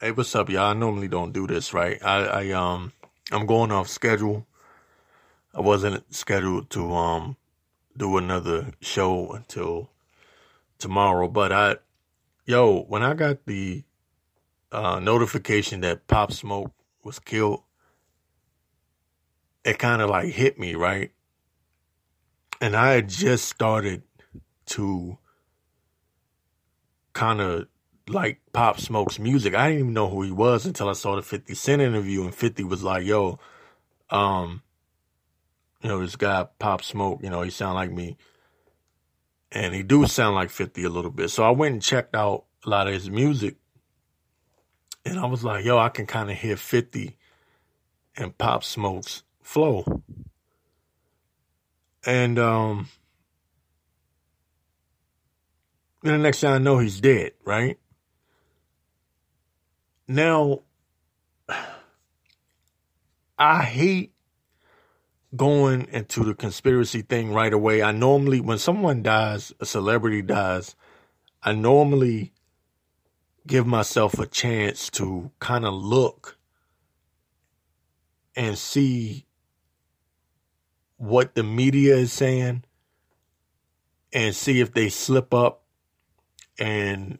Hey, what's up, y'all? I normally don't do this, right? I, I um I'm going off schedule. I wasn't scheduled to um do another show until tomorrow, but I yo, when I got the uh notification that Pop Smoke was killed, it kind of like hit me, right? And I had just started to kind of like Pop Smoke's music. I didn't even know who he was until I saw the 50 Cent interview and 50 was like, yo, um, you know, this guy Pop Smoke, you know, he sound like me. And he do sound like 50 a little bit. So I went and checked out a lot of his music. And I was like, yo, I can kind of hear 50 and Pop Smoke's flow. And um then the next thing I know he's dead, right? Now, I hate going into the conspiracy thing right away. I normally, when someone dies, a celebrity dies, I normally give myself a chance to kind of look and see what the media is saying and see if they slip up and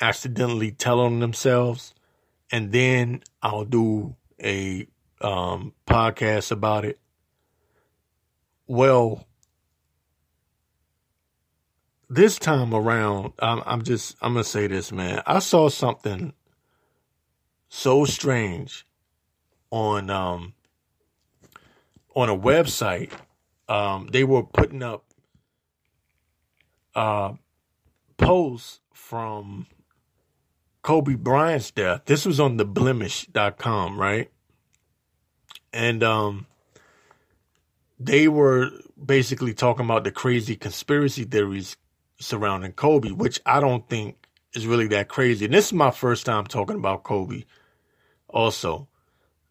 accidentally tell on themselves and then I'll do a um, podcast about it. Well, this time around, I'm, I'm just I'm gonna say this, man. I saw something so strange on um on a website. Um, they were putting up uh posts from Kobe Bryant's death. This was on the blemish.com, right? And um they were basically talking about the crazy conspiracy theories surrounding Kobe, which I don't think is really that crazy. And this is my first time talking about Kobe also.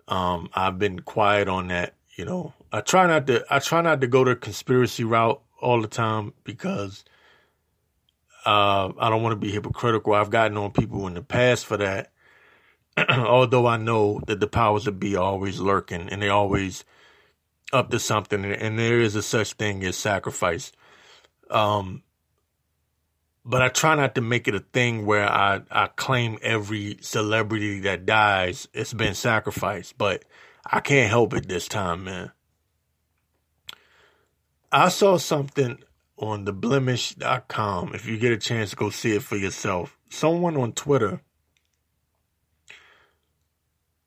Um I've been quiet on that, you know. I try not to I try not to go the conspiracy route all the time because uh, I don't want to be hypocritical. I've gotten on people in the past for that. Although I know that the powers that be are always lurking and they always up to something, and there is a such thing as sacrifice. Um, but I try not to make it a thing where I, I claim every celebrity that dies it's been sacrificed. But I can't help it this time, man. I saw something on the blemish.com if you get a chance to go see it for yourself. Someone on Twitter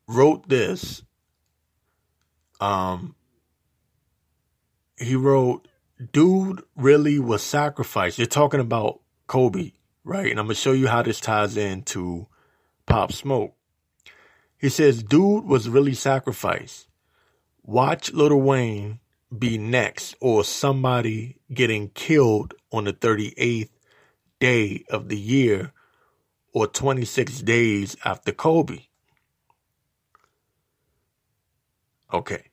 wrote this. Um, he wrote, Dude really was sacrificed. You're talking about Kobe, right? And I'm going to show you how this ties into Pop Smoke. He says, Dude was really sacrificed. Watch Lil Wayne be next or somebody getting killed on the 38th day of the year or 26 days after Kobe. Okay.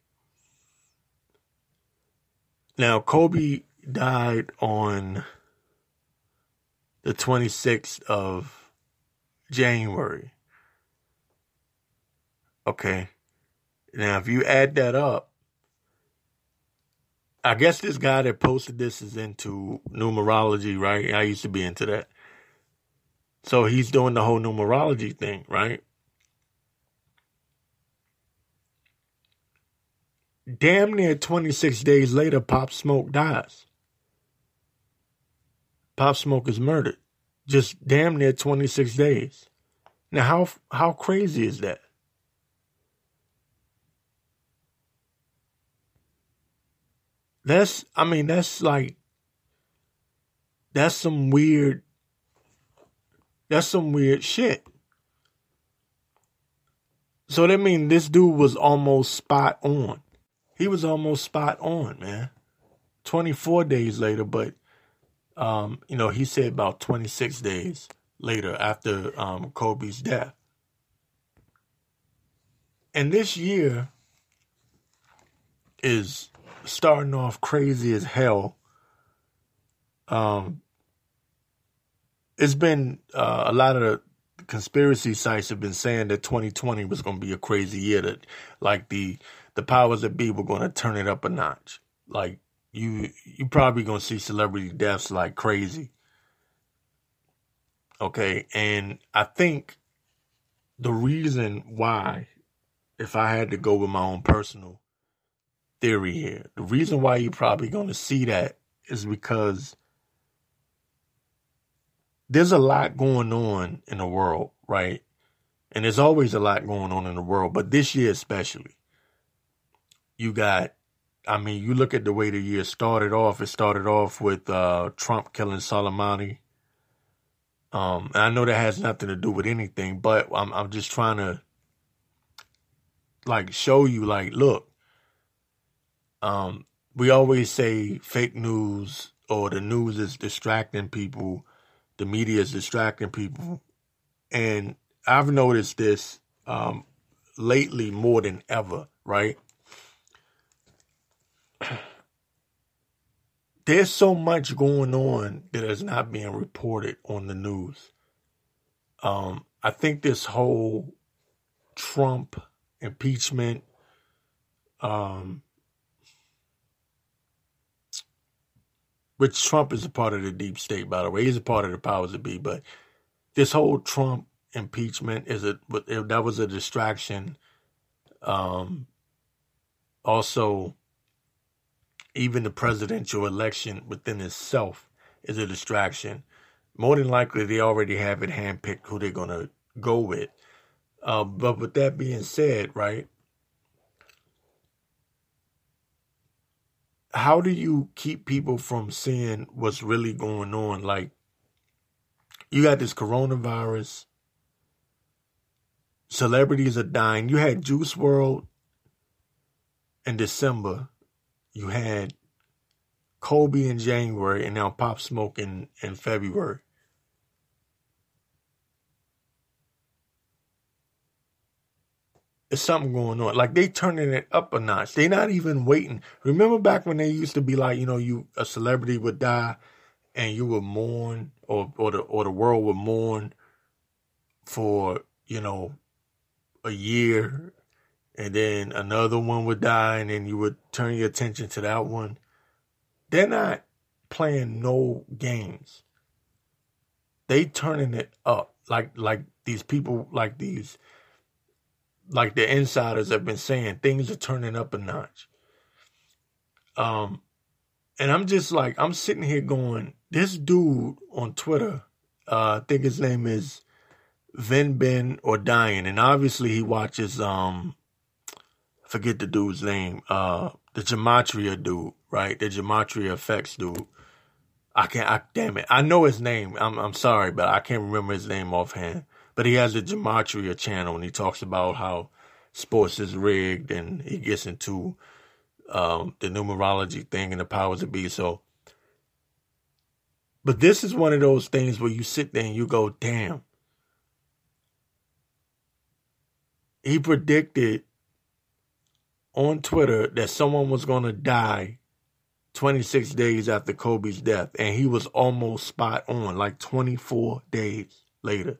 Now, Kobe died on the 26th of January. Okay. Now, if you add that up, I guess this guy that posted this is into numerology, right? I used to be into that. So he's doing the whole numerology thing, right? Damn near 26 days later, Pop Smoke dies. Pop Smoke is murdered. Just damn near 26 days. Now, how how crazy is that? That's, I mean, that's like, that's some weird, that's some weird shit. So that means this dude was almost spot on. He was almost spot on, man. 24 days later, but, um, you know, he said about 26 days later after um, Kobe's death. And this year is starting off crazy as hell. Um, it's been uh, a lot of the conspiracy sites have been saying that 2020 was going to be a crazy year. That like the the powers that be were going to turn it up a notch. Like you you probably going to see celebrity deaths like crazy. Okay, and I think the reason why, if I had to go with my own personal theory here, the reason why you're probably going to see that is because there's a lot going on in the world, right? And there's always a lot going on in the world, but this year especially. You got, I mean, you look at the way the year started off. It started off with uh, Trump killing Soleimani. Um, and I know that has nothing to do with anything, but I'm I'm just trying to like show you, like, look, um, we always say fake news or the news is distracting people the media is distracting people. And I've noticed this um, lately more than ever, right? There's so much going on that is not being reported on the news. Um, I think this whole Trump impeachment, um, which Trump is a part of the deep state, by the way. He's a part of the powers that be. But this whole Trump impeachment is a that was a distraction. Um, also, even the presidential election within itself is a distraction. More than likely, they already have it handpicked who they're gonna go with. Uh, but with that being said, right, how do you keep people from seeing what's really going on? Like, you got this coronavirus, celebrities are dying. You had Juice WRLD in December, you had Kobe in January, and now Pop Smoke in, in February. It's something going on. Like they turning it up a notch. They not even waiting. Remember back when they used to be like, you know, you a celebrity would die and you would mourn or or the or the world would mourn for, you know, a year and then another one would die and then you would turn your attention to that one. They're not playing no games. They turning it up like like these people like these like the insiders have been saying, things are turning up a notch. Um, and I'm just like, I'm sitting here going, this dude on Twitter, uh, I think his name is Vin Ben or Dying, and obviously he watches, um, forget the dude's name, uh, the Gematria dude, right? The Gematria Effects dude. I can't, I, damn it. I know his name. I'm, I'm sorry, but I can't remember his name offhand. But he has a gematria channel and he talks about how sports is rigged and he gets into um, the numerology thing and the powers that be. So, but this is one of those things where you sit there and you go, damn. He predicted on Twitter that someone was going to die 26 days after Kobe's death, and he was almost spot on, like 24 days later.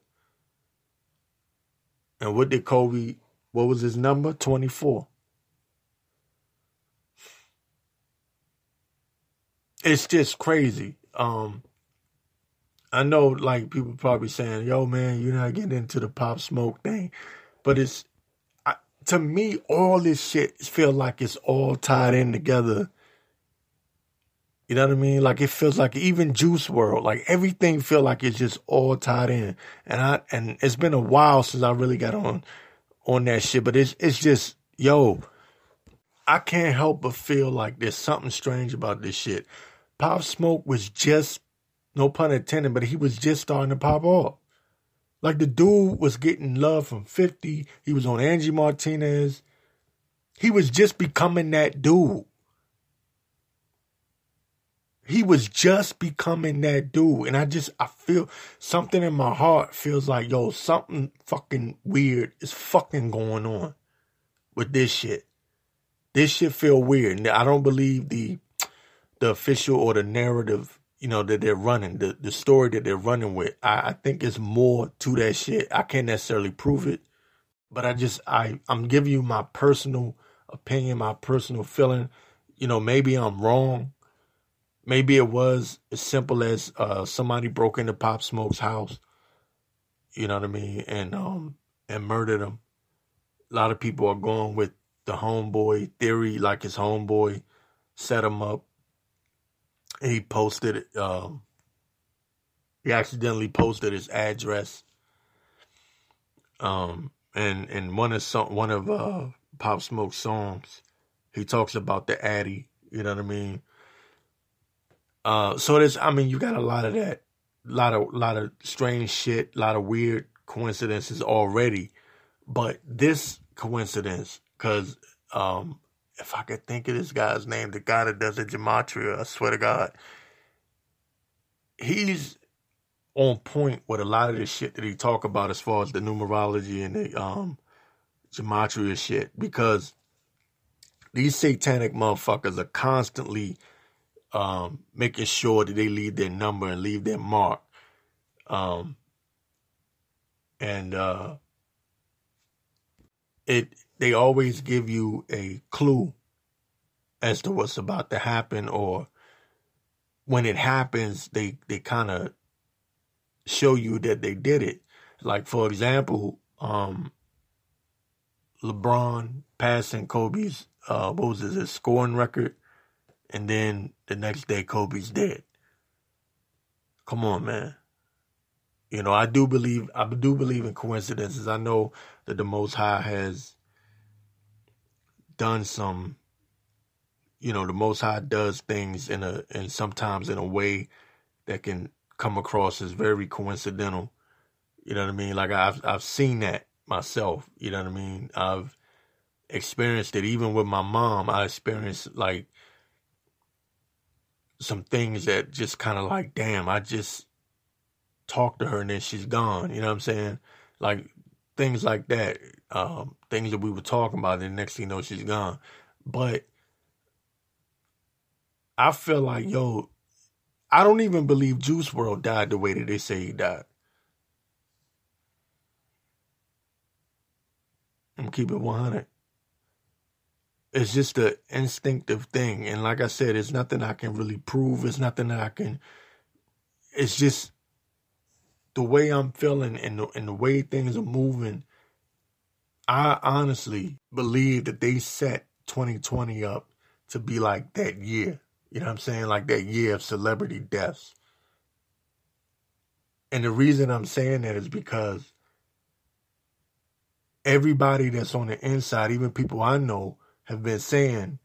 And what did Kobe, what was his number? 24. It's just crazy. Um, I know like people probably saying, yo man, you're not getting into the pop smoke thing. But it's, I, to me, all this shit feel like it's all tied in together you know what I mean? Like it feels like even Juice WRLD, like everything feel like it's just all tied in. And I and it's been a while since I really got on on that shit, but it's it's just yo, I can't help but feel like there's something strange about this shit. Pop Smoke was just no pun intended, but he was just starting to pop off. Like the dude was getting love from 50. He was on Angie Martinez. He was just becoming that dude. He was just becoming that dude. And I just, I feel something in my heart feels like, yo, something fucking weird is fucking going on with this shit. This shit feel weird. I don't believe the, the official or the narrative you know, that they're running, the, the story that they're running with. I, I think it's more to that shit. I can't necessarily prove it, but I just I I'm giving you my personal opinion, my personal feeling. You know, maybe I'm wrong. Maybe it was as simple as uh, somebody broke into Pop Smoke's house. You know what I mean, and um and murdered him. A lot of people are going with the homeboy theory, like his homeboy set him up he posted um, he accidentally posted his address um and and one of some one of uh pop Smoke's songs he talks about the addy you know what i mean uh so there's i mean you got a lot of that a lot of lot of strange shit a lot of weird coincidences already. But this coincidence because um if I could think of this guy's name, the guy that does the gematria, I swear to God, he's on point with a lot of the shit that he talk about as far as the numerology and the um gematria shit. Because these satanic motherfuckers are constantly um making sure that they leave their number and leave their mark. Um and uh it they always give you a clue as to what's about to happen or when it happens they they kind of show you that they did it like for example um lebron passing kobe's uh what was his scoring record and then the next day kobe's dead. Come on man. You know i do believe i do believe in coincidences. I know that the most high has done some you know the most high does things in a and sometimes in a way that can come across as very coincidental. You know what i mean? Like i've i've seen that myself. You know what i mean? I've experienced it. Even with my mom i experienced like some things that just kind of like damn i just talked to her and then she's gone you know what i'm saying like things like that um, things that we were talking about, and the next thing you know, she's gone. But I feel like, yo, I don't even believe Juice WRLD died the way that they say he died. I'm keeping 100. It's just an instinctive thing. And like I said, it's nothing I can really prove. It's nothing that I can. It's just the way I'm feeling and the, and the way things are moving I honestly believe that they set 2020 up to be like that year. You know what I'm saying? Like that year of celebrity deaths. And the reason I'm saying that is because everybody that's on the inside, even people I know, have been saying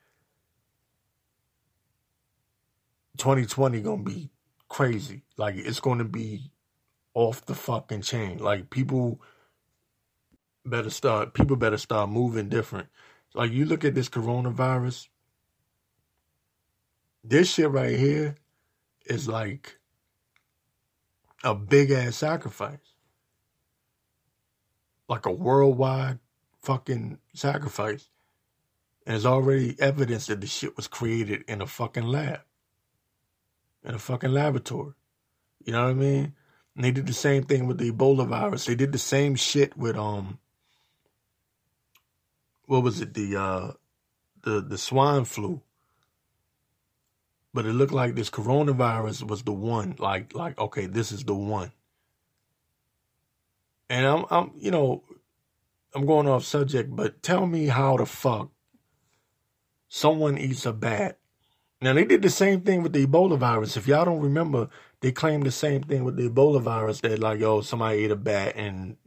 2020 gonna be crazy. Like it's gonna be off the fucking chain. Like people better start people better start moving different. Like you look at this coronavirus, this shit right here is like a big ass sacrifice. Like a worldwide fucking sacrifice. And there's already evidence that the shit was created in a fucking lab. In a fucking laboratory. You know what I mean? And they did the same thing with the Ebola virus. They did the same shit with um what was it the uh the the swine flu but it looked like this coronavirus was the one like like okay this is the one and i'm i'm you know i'm going off subject but tell me how the fuck someone eats a bat now they did the same thing with the ebola virus if y'all don't remember they claimed the same thing with the ebola virus that like yo somebody ate a bat and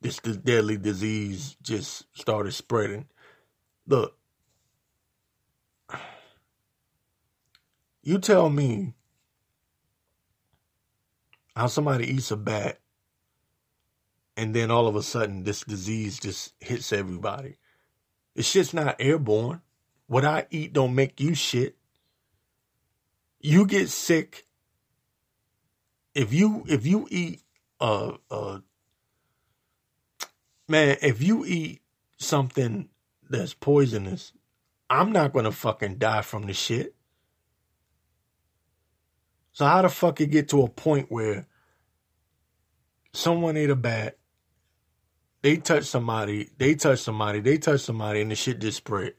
this, this deadly disease just started spreading. Look, you tell me how somebody eats a bat and then all of a sudden this disease just hits everybody. It's just not airborne. What I eat don't make you shit. You get sick if you if you eat a, a man, if you eat something that's poisonous, I'm not gonna fucking die from the shit. So how the fuck it get to a point where someone ate a bat, they touch somebody, they touch somebody, they touch somebody, and the shit just spread.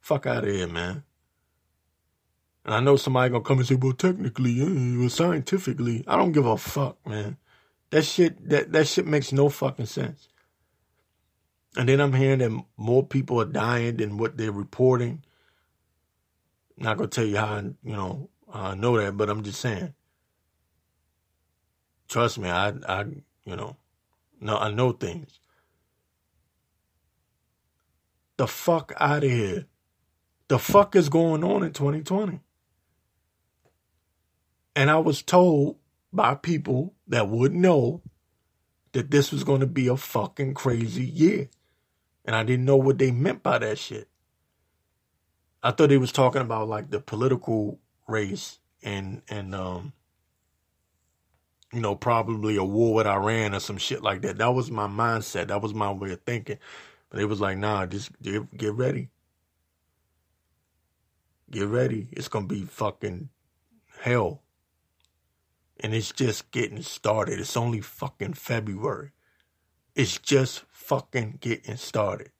Fuck out of here, man. And I know somebody gonna come and say, well, technically, uh, scientifically, I don't give a fuck, man. That shit, that, that shit makes no fucking sense. And then I'm hearing that more people are dying than what they're reporting. Not gonna tell you how I, you know I know that, but I'm just saying. Trust me, I I you know, no I know things. The fuck out of here. The fuck is going on in 2020? And I was told by people that would know that this was going to be a fucking crazy year. And I didn't know what they meant by that shit. I thought they was talking about like the political race and and um you know probably a war with Iran or some shit like that. That was my mindset. That was my way of thinking. But it was like, nah, just get get ready. Get ready. It's gonna be fucking hell. And it's just getting started. It's only fucking February. It's just fucking getting started.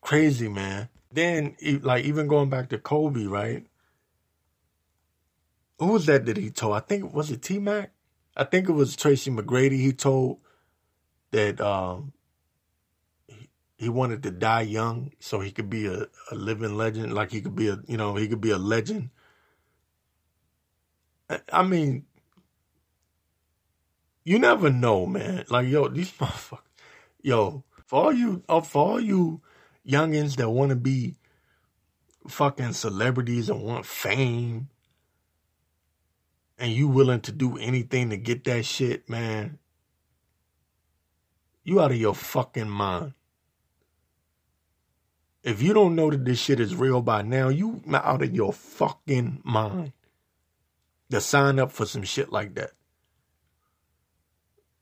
Crazy, man. Then, like, even going back to Kobe, right? Who was that that he told? I think, it was it T Mac? I think it was Tracy McGrady. He told that um, he, wanted to die young so he could be a, a living legend. Like, he could be a, you know, he could be a legend. I mean, you never know, man. Like, yo, these motherfuckers, yo, for all you, oh, for all you youngins that want to be fucking celebrities and want fame, and you willing to do anything to get that shit, man, you out of your fucking mind. If you don't know that this shit is real by now, you out of your fucking mind to sign up for some shit like that.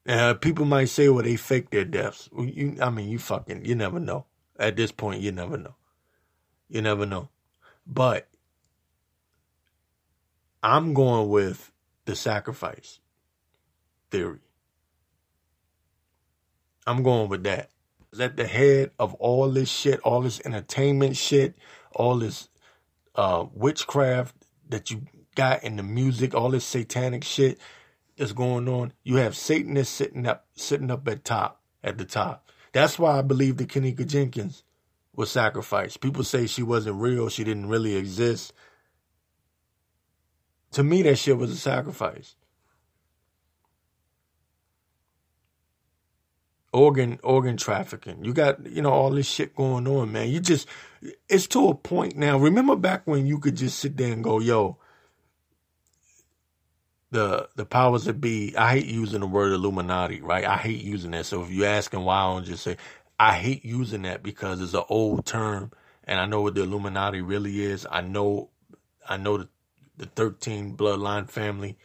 Uh, people might say, well, they fake their deaths. You, I mean, you fucking, you never know. At this point, you never know. You never know. But I'm going with the sacrifice theory. I'm going with that. At the head of all this shit, all this entertainment shit, all this uh, witchcraft that you got in the music, all this satanic shit, that's going on, you have Satanists sitting up sitting up at top at the top. That's why I believe that Kenneka Jenkins was sacrificed. People say she wasn't real, she didn't really exist. To me, that shit was a sacrifice. Organ organ trafficking. You got, you know, all this shit going on, man. You just it's to a point now. Remember back when you could just sit there and go, yo, the the powers that be. I hate using the word Illuminati, right? I hate using that. So if you're asking why, I don't just say I hate using that because it's an old term, and I know what the Illuminati really is. I know, I know the the thirteen bloodline family.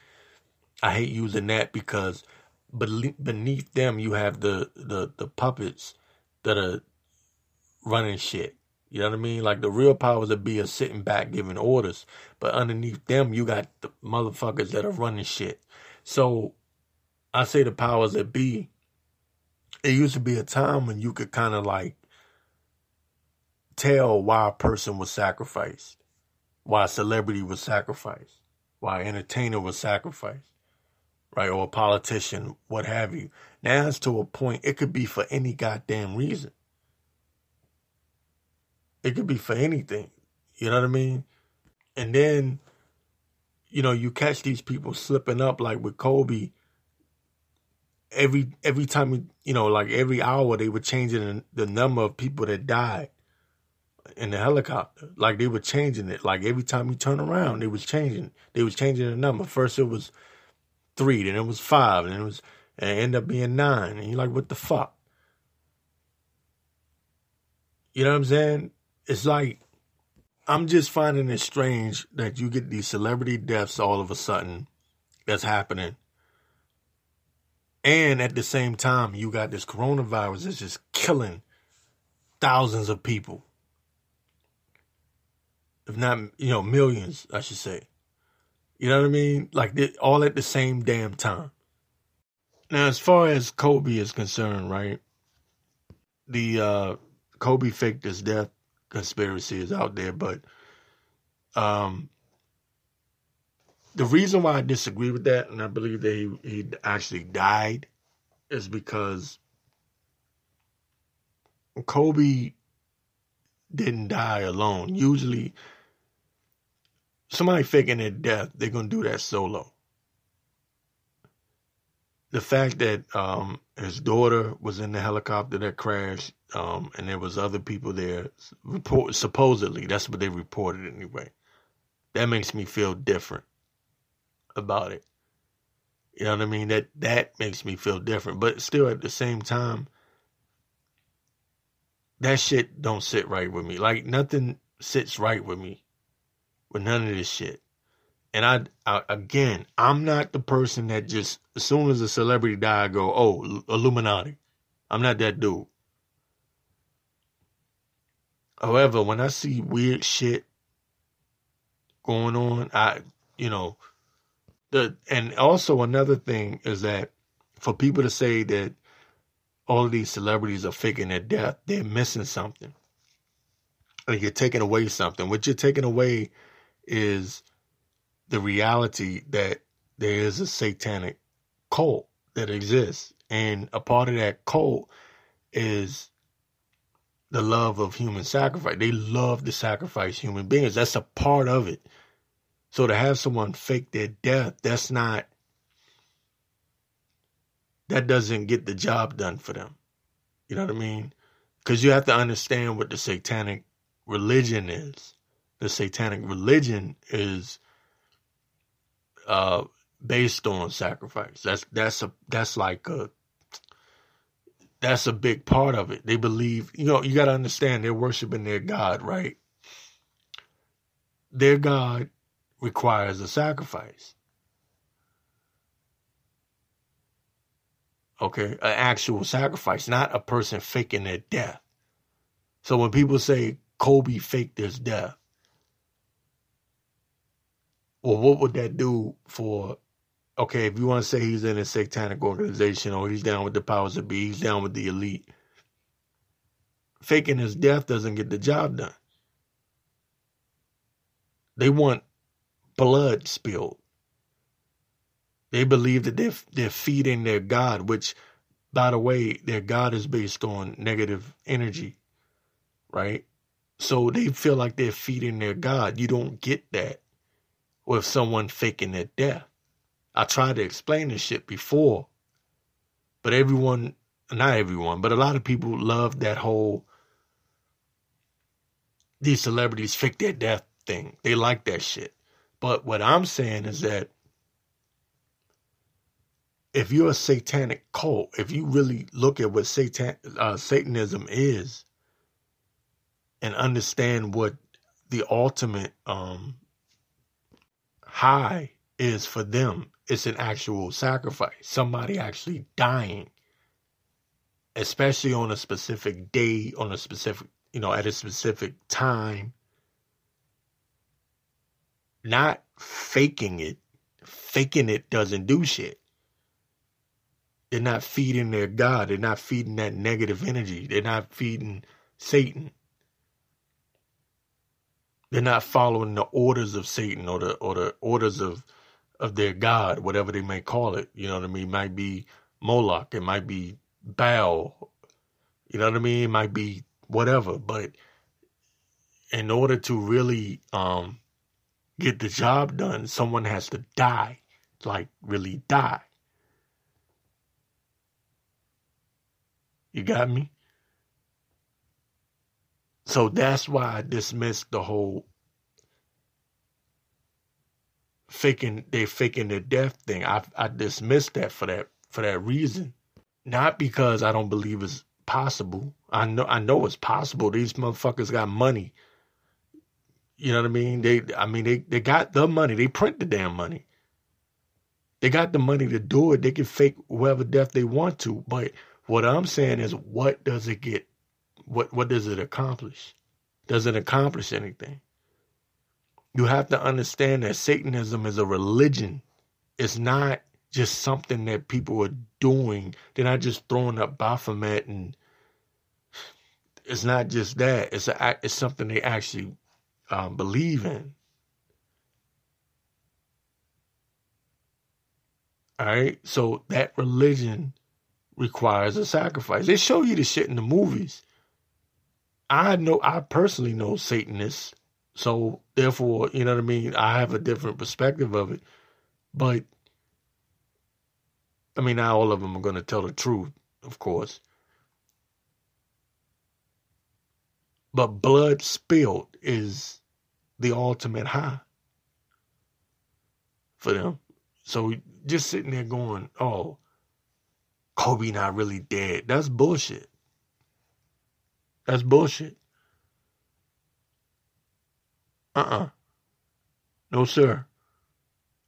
I hate using that because beneath them you have the the the puppets that are running shit. You know what I mean? Like the real powers that be are sitting back giving orders, but underneath them you got the motherfuckers that are running shit. So I say the powers that be. It used to be a time when you could kind of like tell why a person was sacrificed, why a celebrity was sacrificed, why an entertainer was sacrificed, right? Or a politician, what have you. Now it's to a point, it could be for any goddamn reason. It could be for anything. You know what I mean? And then, you know, you catch these people slipping up like with Kobe. Every every time you know, like every hour they were changing the number of people that died in the helicopter. Like they were changing it. Like every time you turn around, they was changing. They was changing the number. First it was three, then it was five, and it was and it ended up being nine. And you're like, what the fuck? You know what I'm saying? it's like I'm just finding it strange that you get these celebrity deaths all of a sudden that's happening. And at the same time, you got this coronavirus that's just killing thousands of people. If not, you know, millions, I should say. You know what I mean? Like all at the same damn time. Now, as far as Kobe is concerned, right? The uh, Kobe faked his death conspiracy is out there, but um, the reason why I disagree with that, and I believe that he, he actually died, is because Kobe didn't die alone. Usually, somebody faking their death, they're gonna do that solo. The fact that um, his daughter was in the helicopter that crashed, um, and there was other people there, report, supposedly that's what they reported anyway. That makes me feel different about it. You know what I mean? That that makes me feel different, but still at the same time, that shit don't sit right with me. Like nothing sits right with me with none of this shit. And I, I, again, I'm not the person that just as soon as a celebrity die, I go, oh, Illuminati. I'm not that dude. However, when I see weird shit going on, I, you know, the and also another thing is that for people to say that all of these celebrities are faking their death, they're missing something. Like you're taking away something. What you're taking away is the reality that there is a satanic cult that exists. And a part of that cult is the love of human sacrifice. They love to sacrifice human beings. That's a part of it. So to have someone fake their death, that's not, that doesn't get the job done for them. You know what I mean? Because you have to understand what the satanic religion is the satanic religion is uh, based on sacrifice. That's that's a that's like a that's a big part of it. They believe, you know, you got to understand they're worshiping their God, right? Their God requires a sacrifice. Okay, an actual sacrifice, not a person faking their death. So when people say Kobe faked his death, well, what would that do for? Okay, if you want to say he's in a satanic organization or he's down with the powers that be, he's down with the elite. Faking his death doesn't get the job done. They want blood spilled. They believe that they're, they're feeding their God, which, by the way, their God is based on negative energy, right? So they feel like they're feeding their God. You don't get that with someone faking their death. I tried to explain this shit before, but everyone, not everyone, but a lot of people love that whole these celebrities fake their death thing. They like that shit. But what I'm saying is that if you're a satanic cult, if you really look at what Satan, uh, Satanism is and understand what the ultimate um, high is for them. It's an actual sacrifice. Somebody actually dying, especially on a specific day, on a specific, you know, at a specific time. Not faking it. Faking it doesn't do shit. They're not feeding their God. They're not feeding that negative energy. They're not feeding Satan. They're not following the orders of Satan or the or the orders of of their God, whatever they may call it. You know what I mean? It might be Moloch, it might be Baal, you know what I mean? It might be whatever. But in order to really um, get the job done, someone has to die, like really die. You got me? So that's why I dismissed the whole faking they faking their death thing. I I dismissed that for that for that reason. Not because I don't believe it's possible. I know I know it's possible. These motherfuckers got money. You know what I mean? They I mean they, they got the money. They print the damn money. They got the money to do it. They can fake whatever death they want to. But what I'm saying is what does it get what what does it accomplish? Does it accomplish anything? you have to understand that Satanism is a religion. It's not just something that people are doing. They're not just throwing up Baphomet and it's not just that. It's a, it's something they actually um, believe in. All right. So that religion requires a sacrifice. They show you the shit in the movies. I know, I personally know Satanists. So therefore, you know what I mean? I have a different perspective of it. But, I mean, not all of them are going to tell the truth, of course. But blood spilled is the ultimate high for them. So just sitting there going, oh, Kobe not really dead. That's bullshit. That's bullshit. Uh-uh. No, sir.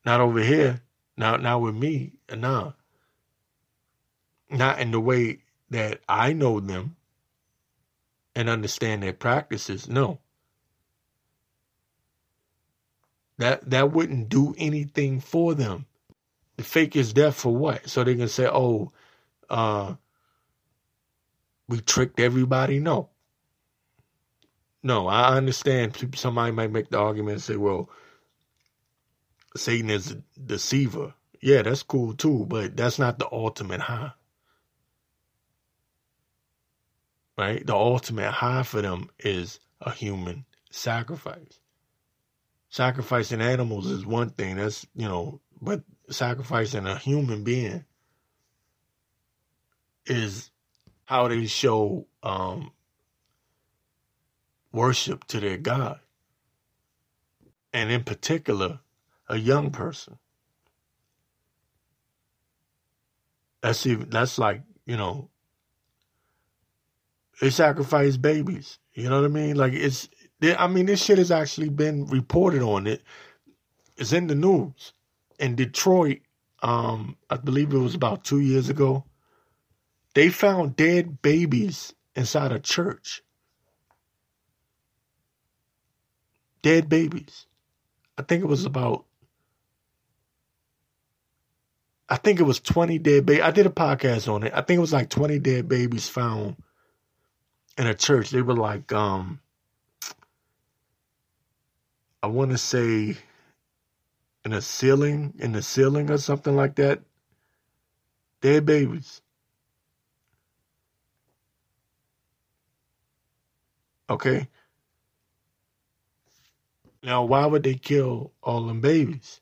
Not over here. Not not with me. Nah. Not in the way that I know them and understand their practices. No. That that wouldn't do anything for them. The fake is death for what? So they can say, oh, uh, we tricked everybody. No. No, I understand. Somebody might make the argument and say, well, Satan is a deceiver. Yeah, that's cool too, but that's not the ultimate high. Right? The ultimate high for them is a human sacrifice. Sacrificing animals is one thing. That's, you know, but sacrificing a human being is how they show um, worship to their God. And in particular, a young person. That's even that's like, you know, they sacrifice babies. You know what I mean? Like it's I mean this shit has actually been reported on it. It's in the news. In Detroit, um, I believe it was about two years ago they found dead babies inside a church. Dead babies. I think it was about I think it was 20 dead babies. I did a podcast on it. I think it was like 20 dead babies found in a church. They were like, um, I want to say in a ceiling, in the ceiling or something like that. Dead babies. Okay. Now, why would they kill all them babies?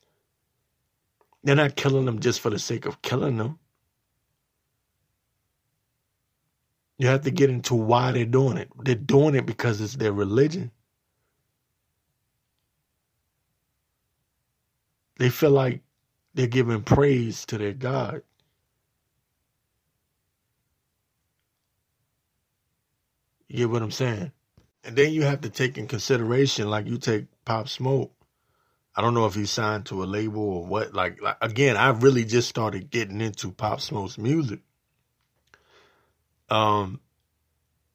They're not killing them just for the sake of killing them. You have to get into why they're doing it. They're doing it because it's their religion. They feel like they're giving praise to their God. You get what I'm saying? And then you have to take in consideration, like you take Pop Smoke. I don't know if he signed to a label or what. Like, like again, I really just started getting into Pop Smoke's music. Um,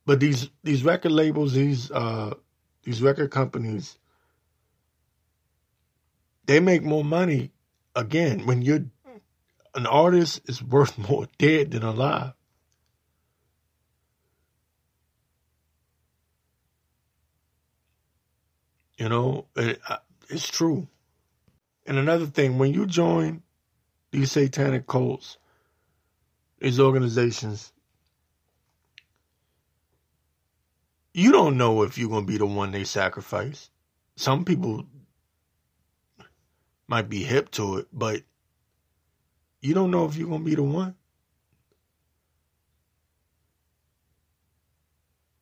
but these these record labels, these uh, these record companies, they make more money. Again, when you're an artist is worth more dead than alive. You know, eh, it, it's true. And another thing, when you join these satanic cults, these organizations, you don't know if you're going to be the one they sacrifice. Some people might be hip to it, but you don't know if you're going to be the one.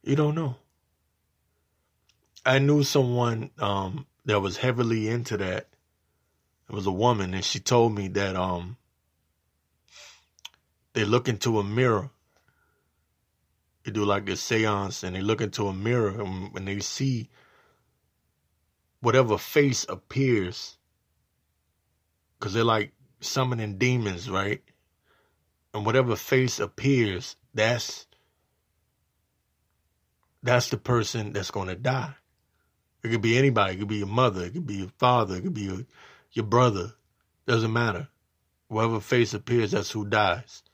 You don't know. I knew someone um, that was heavily into that. It was a woman, and she told me that um, they look into a mirror. They do like this seance, and they look into a mirror, and when they see whatever face appears, because they're like summoning demons, right? And whatever face appears, that's that's the person that's going to die. It could be anybody. It could be your mother. It could be your father. It could be your, your brother. Doesn't matter. Whatever face appears, that's who dies.